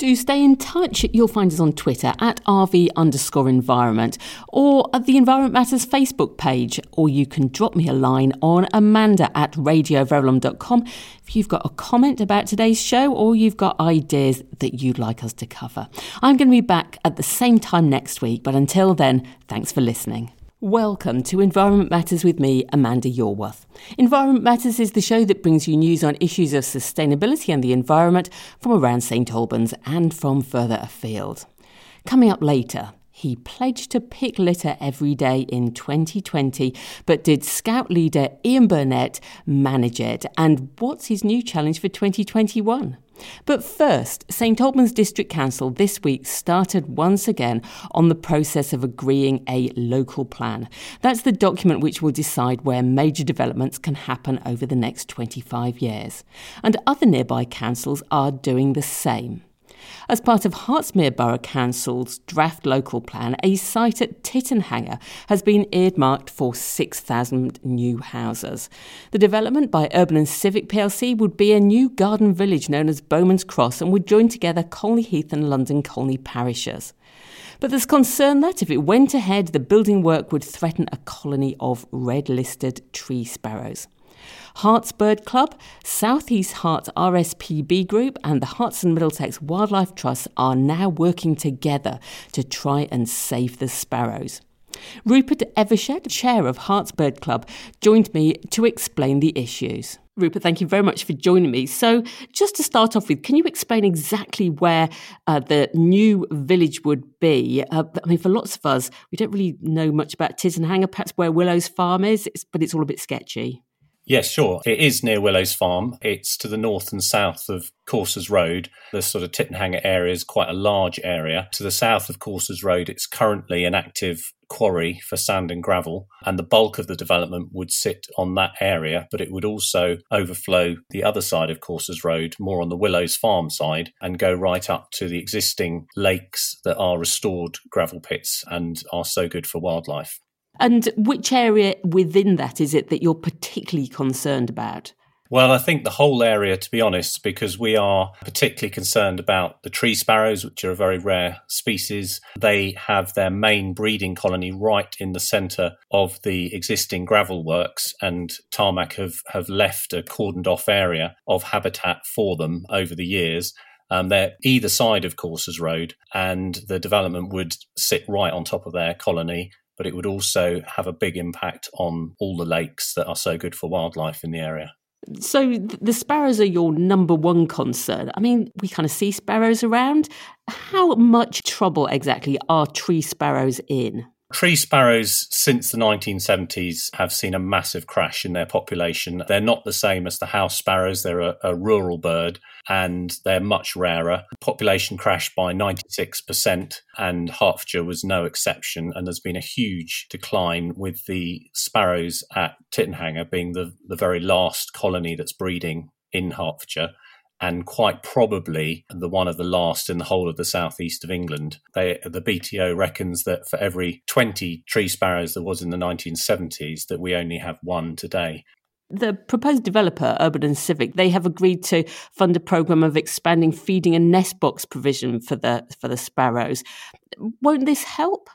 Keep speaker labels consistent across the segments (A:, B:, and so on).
A: Do stay in touch. You'll find us on Twitter at RV underscore environment or at the Environment Matters Facebook page, or you can drop me a line on amanda at radioverulam.com if you've got a comment about today's show or you've got ideas that you'd like us to cover. I'm going to be back at the same time next week, but until then, thanks for listening. Welcome to Environment Matters with me, Amanda Yorwerth. Environment Matters is the show that brings you news on issues of sustainability and the environment from around St Albans and from further afield. Coming up later, he pledged to pick litter every day in 2020, but did Scout leader Ian Burnett manage it? And what's his new challenge for 2021? But first, St Albans District Council this week started once again on the process of agreeing a local plan. That's the document which will decide where major developments can happen over the next 25 years. And other nearby councils are doing the same. As part of Hertsmere Borough Council's draft local plan, a site at Tyttenhanger has been earmarked for 6,000 new houses. The development by Urban and Civic plc would be a new garden village known as Bowman's Cross and would join together Colney Heath and London Colney parishes. But there's concern that if it went ahead, the building work would threaten a colony of red listed tree sparrows. Herts Bird Club, Southeast Herts RSPB Group, and the Herts and Middlesex Wildlife Trust are now working together to try and save the sparrows. Rupert Evershed, chair of Herts Bird Club, joined me to explain the issues. Rupert, thank you very much for joining me. So, just to start off with, can you explain exactly where uh, the new village would be? Uh, I mean, for lots of us, we don't really know much about Tyttenhanger, perhaps where Willow's farm is, but it's all a bit sketchy.
B: Yes, sure. It is near Willows Farm. It's to the north and south of Coursers Road. The sort of Tyttenhanger area is quite a large area. To the south of Coursers Road, it's currently an active quarry for sand and gravel, and the bulk of the development would sit on that area, but it would also overflow the other side of Coursers Road, more on the Willows Farm side, and go right up to the existing lakes that are restored gravel pits and are so good for wildlife.
A: And which area within that is it that you're particularly concerned about?
B: Well, I think the whole area, to be honest, because we are particularly concerned about the tree sparrows, which are a very rare species. They have their main breeding colony right in the centre of the existing gravel works, and Tarmac have, have left a cordoned off area of habitat for them over the years. Um, they're either side of Coursers Road, and the development would sit right on top of their colony but it would also have a big impact on all the lakes that are so good for wildlife in the area.
A: So the sparrows are your number one concern. I mean, we kind of see sparrows around. How much trouble exactly are tree sparrows in?
B: Tree sparrows since the 1970s have seen a massive crash in their population. They're not the same as the house sparrows, they're a, a rural bird and they're much rarer. Population crashed by 96%, and Hertfordshire was no exception. And there's been a huge decline with the sparrows at Tyttenhanger being the, the very last colony that's breeding in Hertfordshire and quite probably the one of the last in the whole of the southeast of England. They, the BTO reckons that for every 20 tree sparrows there was in the 1970s, that we only have one today.
A: The proposed developer, Urban and Civic, they have agreed to fund a program of expanding feeding and nest box provision for the for the sparrows. Won't this help?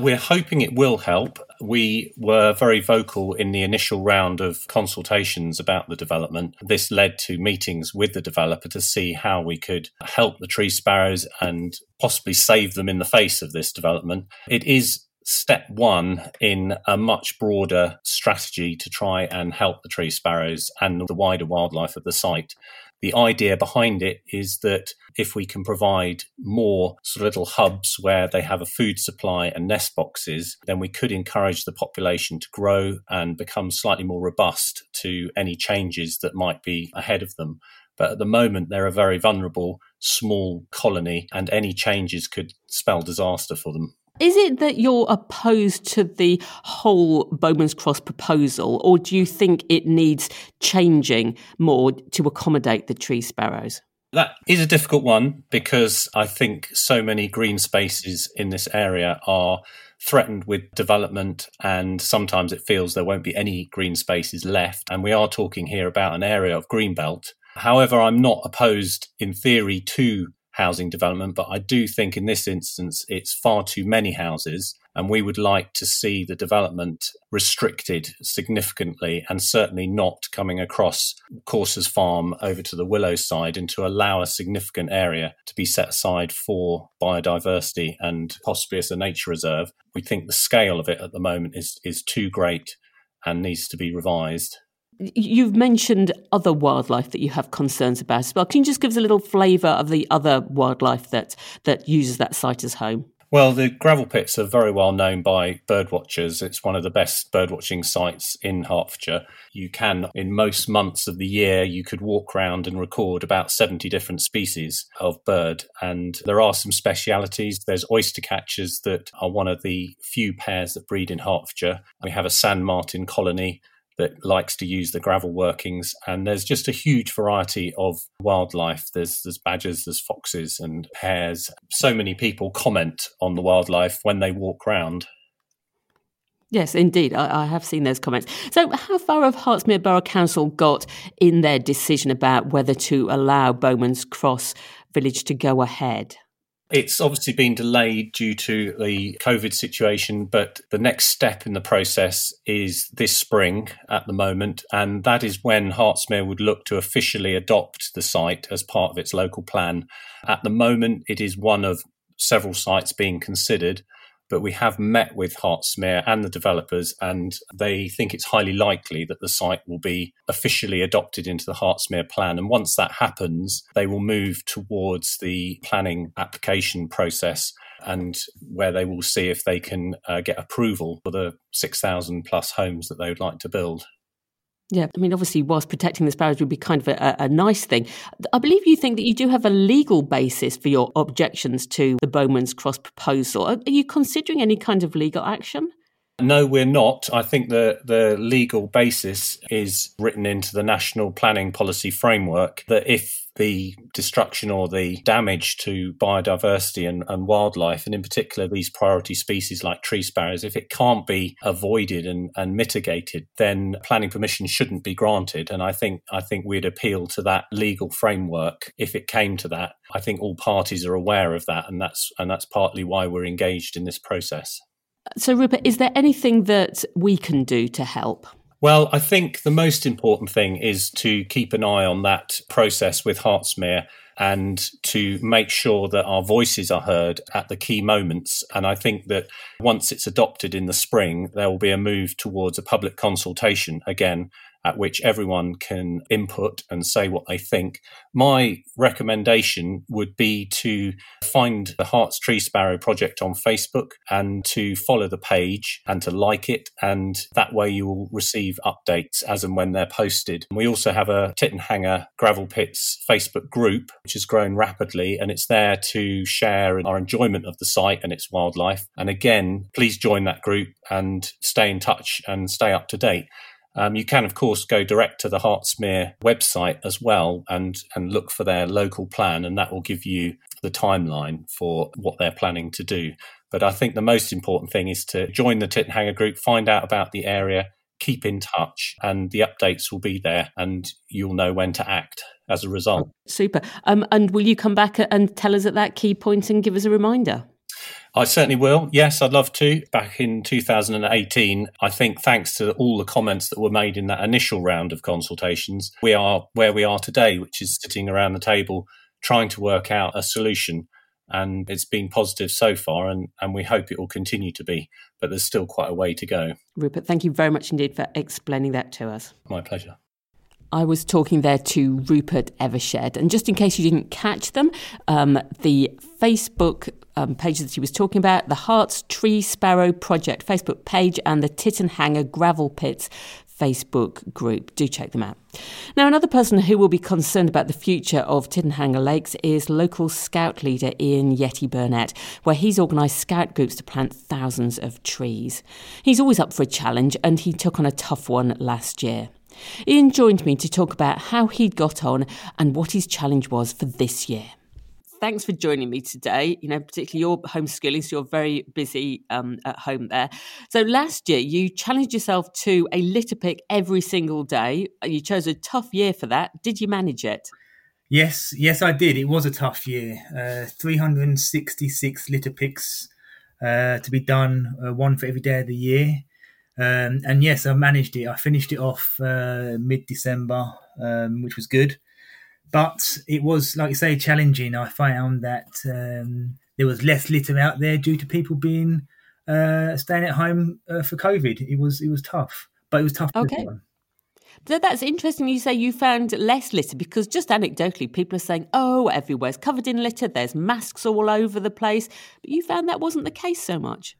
B: We're hoping it will help. We were very vocal in the initial round of consultations about the development. This led to meetings with the developer to see how we could help the tree sparrows and possibly save them in the face of this development. It is step one in a much broader strategy to try and help the tree sparrows and the wider wildlife of the site. The idea behind it is that if we can provide more sort of little hubs where they have a food supply and nest boxes, then we could encourage the population to grow and become slightly more robust to any changes that might be ahead of them. But at the moment, they're a very vulnerable, small colony, and any changes could spell disaster for them.
A: Is it that you're opposed to the whole Bowman's Cross proposal, or do you think it needs changing more to accommodate the tree sparrows?
B: That is a difficult one because I think so many green spaces in this area are threatened with development, and sometimes it feels there won't be any green spaces left. And we are talking here about an area of greenbelt. However, I'm not opposed in theory to housing development. But I do think in this instance, it's far too many houses. And we would like to see the development restricted significantly and certainly not coming across Courses Farm over to the Willow side and to allow a significant area to be set aside for biodiversity and possibly as a nature reserve. We think the scale of it at the moment is, is too great and needs to be revised.
A: You've mentioned other wildlife that you have concerns about as well. Can you just give us a little flavour of the other wildlife that that uses that site as home?
B: Well, the gravel pits are very well known by birdwatchers. It's one of the best birdwatching sites in Hertfordshire. You can, in most months of the year, you could walk around and record about 70 different species of bird. And there are some specialities. There's oyster catchers that are one of the few pairs that breed in Hertfordshire. We have a sand martin colony that likes to use the gravel workings. And there's just a huge variety of wildlife. There's there's badgers, there's foxes and hares. So many people comment on the wildlife when they walk round.
A: Yes, indeed. I, I, have seen those comments. So, how far have Hertsmere Borough Council got in their decision about whether to allow Bowman's Cross Village to go ahead?
B: It's obviously been delayed due to the COVID situation, but the next step in the process is this spring at the moment. And that is when Hertsmere would look to officially adopt the site as part of its local plan. At the moment, it is one of several sites being considered but we have met with Hertsmere and the developers, and they think it's highly likely that the site will be officially adopted into the Hertsmere plan. And once that happens, they will move towards the planning application process and where they will see if they can uh, get approval for the 6,000 plus homes that they would like to build.
A: Yeah, I mean, obviously, whilst protecting the sparrows would be kind of a, a, nice thing, I believe you think that you do have a legal basis for your objections to the Bowman's Cross proposal. Are you considering any kind of legal action?
B: No, we're not. I think the, the legal basis is written into the National Planning Policy Framework that if the destruction or the damage to biodiversity and, and, wildlife, and in particular these priority species like tree sparrows, if it can't be avoided and, and mitigated, then planning permission shouldn't be granted. And I think I think we'd appeal to that legal framework if it came to that. I think all parties are aware of that, and that's and that's partly why we're engaged in this process.
A: So, Rupert, is there anything that we can do to help?
B: Well, I think the most important thing is to keep an eye on that process with Hertsmere and to make sure that our voices are heard at the key moments. And I think that once it's adopted in the spring, there will be a move towards a public consultation again at which everyone can input and say what they think. My recommendation would be to find the Herts Tree Sparrow project on Facebook and to follow the page and to like it. And that way you will receive updates as and when they're posted. We also have a Tyttenhanger Gravel Pits Facebook group, which has grown rapidly, and it's there to share our enjoyment of the site and its wildlife. And again, please join that group and stay in touch and stay up to date. Um, you can, of course, go direct to the Hertsmere website as well and, and look for their local plan, and that will give you the timeline for what they're planning to do. But I think the most important thing is to join the Tyttenhanger group, find out about the area, keep in touch, and the updates will be there, and you'll know when to act as a result.
A: Super. Um, and will you come back and tell us at that key point and give us a reminder?
B: I certainly will. Yes, I'd love to. Back in 2018, I think thanks to all the comments that were made in that initial round of consultations, we are where we are today, which is sitting around the table trying to work out a solution. And it's been positive so far, and, and we hope it will continue to be. But there's still quite a way to go.
A: Rupert, thank you very much indeed for explaining that to us.
B: My pleasure.
A: I was talking there to Rupert Evershed. And just in case you didn't catch them, um, the Facebook um, pages that he was talking about the Herts Tree Sparrow Project Facebook page and the Tyttenhanger Gravel Pits Facebook group. Do check them out. Now, another person who will be concerned about the future of Tyttenhanger Lakes is local scout leader Ian Yeti Burnett, where he's organised scout groups to plant thousands of trees. He's always up for a challenge and he took on a tough one last year. Ian joined me to talk about how he'd got on and what his challenge was for this year thanks for joining me today. You know, particularly you're homeschooling, so you're very busy um, at home there. So last year, you challenged yourself to a litter pick every single day. You chose a tough year for that. Did you manage it?
C: Yes, yes, I did. It was a tough year. Uh, 366 litter picks uh, to be done, uh, one for every day of the year. Um, and yes, I managed it. I finished it off uh, mid December, um, which was good. But it was, like you say, challenging. I found that um, there was less litter out there due to people being uh, staying at home uh, for COVID. It was it was tough, but it was tough.
A: Okay. So that's interesting. You say you found less litter because just anecdotally, people are saying, "Oh, everywhere's covered in litter. There's masks all over the place." But you found that wasn't the case so much.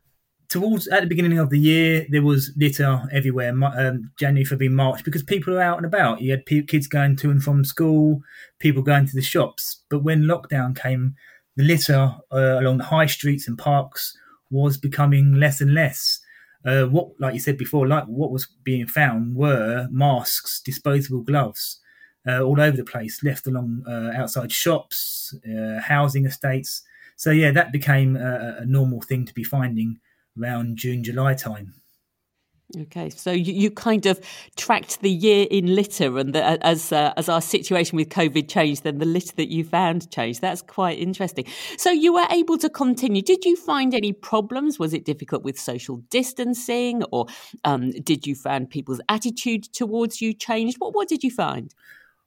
C: Towards at the beginning of the year, there was litter everywhere. Um, January, February, March, because people are out and about. You had kids going to and from school, people going to the shops. But when lockdown came, the litter uh, along the high streets and parks was becoming less and less. Uh, what, like you said before, like what was being found were masks, disposable gloves, uh, all over the place, left along uh, outside shops, uh, housing estates. So yeah, that became a, a normal thing to be finding around June, July time.
A: Okay, so you, you kind of tracked the year in litter, and the, as uh, as our situation with COVID changed, then the litter that you found changed. That's quite interesting. So you were able to continue. Did you find any problems? Was it difficult with social distancing, or um, did you find people's attitude towards you changed? What what did you find?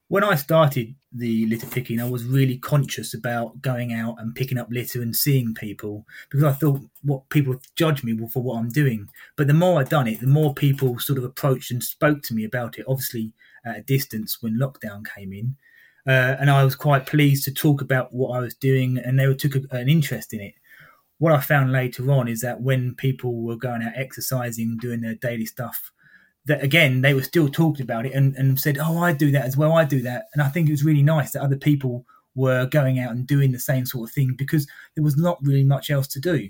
C: When I started the litter picking, I was really conscious about going out and picking up litter and seeing people because I thought what people judge me for what I'm doing. But the more I'd done it, the more people sort of approached and spoke to me about it, obviously at a distance when lockdown came in. Uh, and I was quite pleased to talk about what I was doing, and they took a, an interest in it. What I found later on is that when people were going out exercising, doing their daily stuff, that again they were still talking about it and, and said, "Oh, I do that as well. I do that." And I think it was really nice that other people were going out and doing the same sort of thing because there was not really much else to do.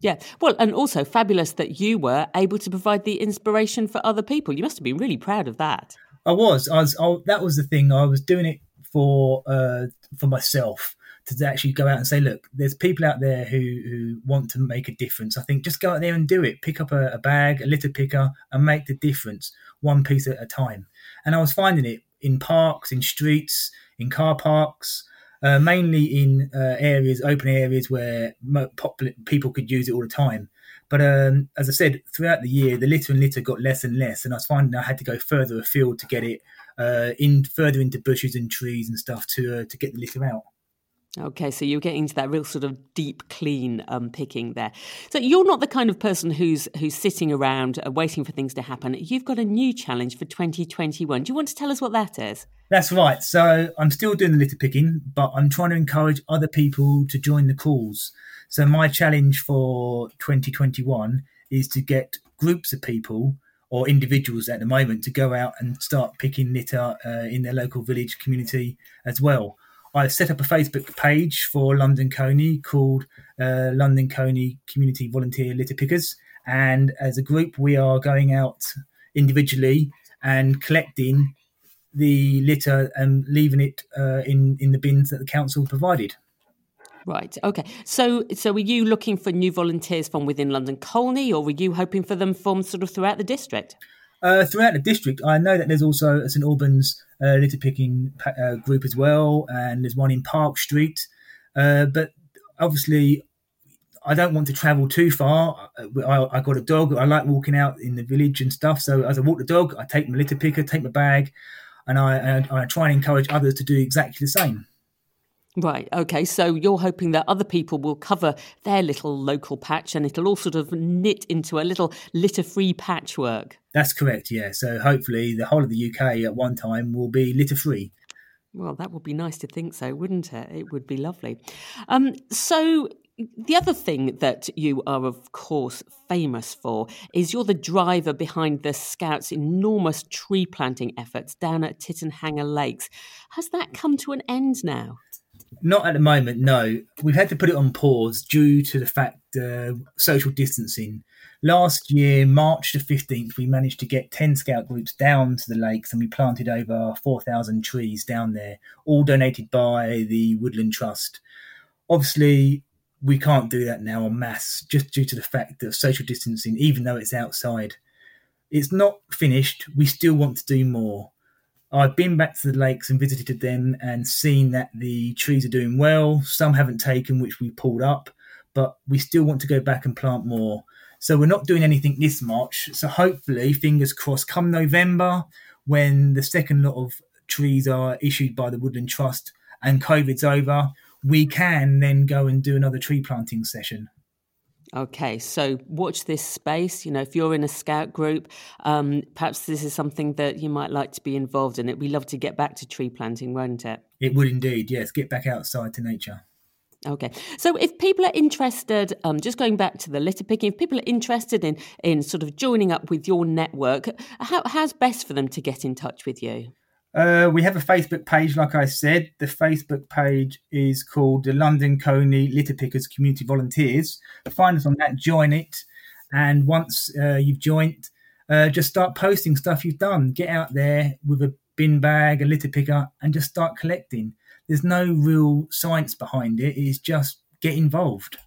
A: Yeah, well, and also fabulous that you were able to provide the inspiration for other people. You must have been really proud of that.
C: I was. I was. I, that was the thing. I was doing it for uh, for myself to actually go out and say, look, there's people out there who who want to make a difference. I think just go out there and do it. Pick up a, a bag, a litter picker, and make the difference one piece at a time. And I was finding it in parks, in streets, in car parks. Uh, mainly in uh, areas, open areas where popular, people could use it all the time. But um, as I said, throughout the year, the litter and litter got less and less, and I was finding I had to go further afield to get it uh, in further into bushes and trees and stuff to uh, to get the litter out.
A: Okay, so you're getting to that real sort of deep clean um, picking there. So you're not the kind of person who's who's sitting around uh, waiting for things to happen. You've got a new challenge for 2021. Do you want to tell us what that is?
C: That's right. So I'm still doing the litter picking, but I'm trying to encourage other people to join the calls. So my challenge for 2021 is to get groups of people or individuals at the moment to go out and start picking litter uh, in their local village community as well. I set up a Facebook page for London Colney called uh, London Colney Community Volunteer Litter Pickers. And as a group, we are going out individually and collecting the litter and leaving it uh, in in the bins that the council provided.
A: Right. Okay. So, so were you looking for new volunteers from within London Colney, or were you hoping for them from sort of throughout the district?
C: Uh, throughout the district, I know that there's also a St Albans uh, litter picking uh, group as well, and there's one in Park Street. Uh, but obviously, I don't want to travel too far. I, I, got a dog. I like walking out in the village and stuff. So as I walk the dog, I take my litter picker, take my bag, and I, and I try and encourage others to do exactly the same.
A: Right. Okay. So you're hoping that other people will cover their little local patch and it'll all sort of knit into a little litter free patchwork.
C: That's correct. Yeah. So hopefully the whole of the UK at one time will be litter free.
A: Well, that would be nice to think so, wouldn't it? It would be lovely. Um, so the other thing that you are, of course, famous for is you're the driver behind the Scouts' enormous tree planting efforts down at Tyttenhanger Lakes. Has that come to an end now?
C: Not at the moment, no. We've had to put it on pause due to the fact uh, social distancing. Last year, March the 15th, we managed to get 10 scout groups down to the lakes and we planted over 4,000 trees down there, all donated by the Woodland Trust. Obviously, we can't do that now en masse just due to the fact that social distancing, even though it's outside. It's not finished. We still want to do more. I've been back to the lakes and visited them and seen that the trees are doing well. Some haven't taken, which we pulled up, but we still want to go back and plant more. So we're not doing anything this March. So hopefully, fingers crossed, come November, when the second lot of trees are issued by the Woodland Trust and COVID's over, we can then go and do another tree planting session.
A: Okay, so watch this space. You know, if you're in a scout group, um, perhaps this is something that you might like to be involved in. It we love to get back to tree planting, won't it?
C: It would indeed. Yes, get back outside to nature.
A: Okay, so if people are interested, um, just going back to the litter picking, if people are interested in in sort of joining up with your network, how, how's best for them to get in touch with you?
C: Uh, we have a Facebook page, like I said. The Facebook page is called the London Colney Litter Pickers Community Volunteers. Find us on that, join it, and once uh, you've joined, uh, just start posting stuff you've done. Get out there with a bin bag, a litter picker, and just start collecting. There's no real science behind it. It's just get involved.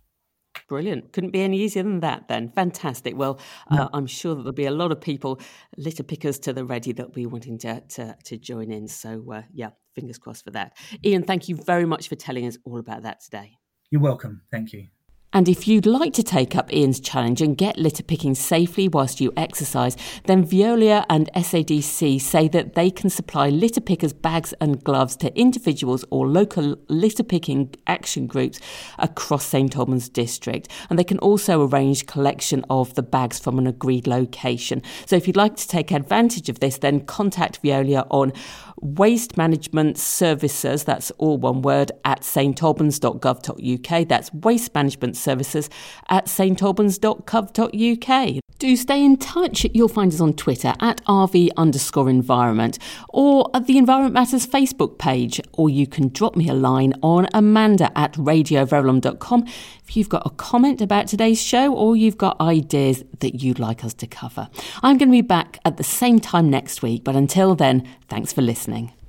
A: Brilliant. Couldn't be any easier than that then. Fantastic. Well, uh, I'm sure that there'll be a lot of people, litter pickers to the ready, that'll be wanting to, to, to join in. So, uh, yeah, fingers crossed for that. Ian, thank you very much for telling us all about that today.
C: You're welcome. Thank you.
A: And if you'd like to take up Ian's challenge and get litter picking safely whilst you exercise, then Veolia and SADC say that they can supply litter pickers' bags and gloves to individuals or local litter picking action groups across St Albans district. And they can also arrange collection of the bags from an agreed location. So if you'd like to take advantage of this, then contact Veolia on waste management services, that's all one word, at stalbans.gov.uk. That's waste management services at stalbans.gov.uk. Do stay in touch. You'll find us on Twitter at RV underscore environment or at the Environment Matters Facebook page, or you can drop me a line on amanda at radioverulam.com if you've got a comment about today's show or you've got ideas that you'd like us to cover. I'm going to be back at the same time next week, but until then, thanks for listening.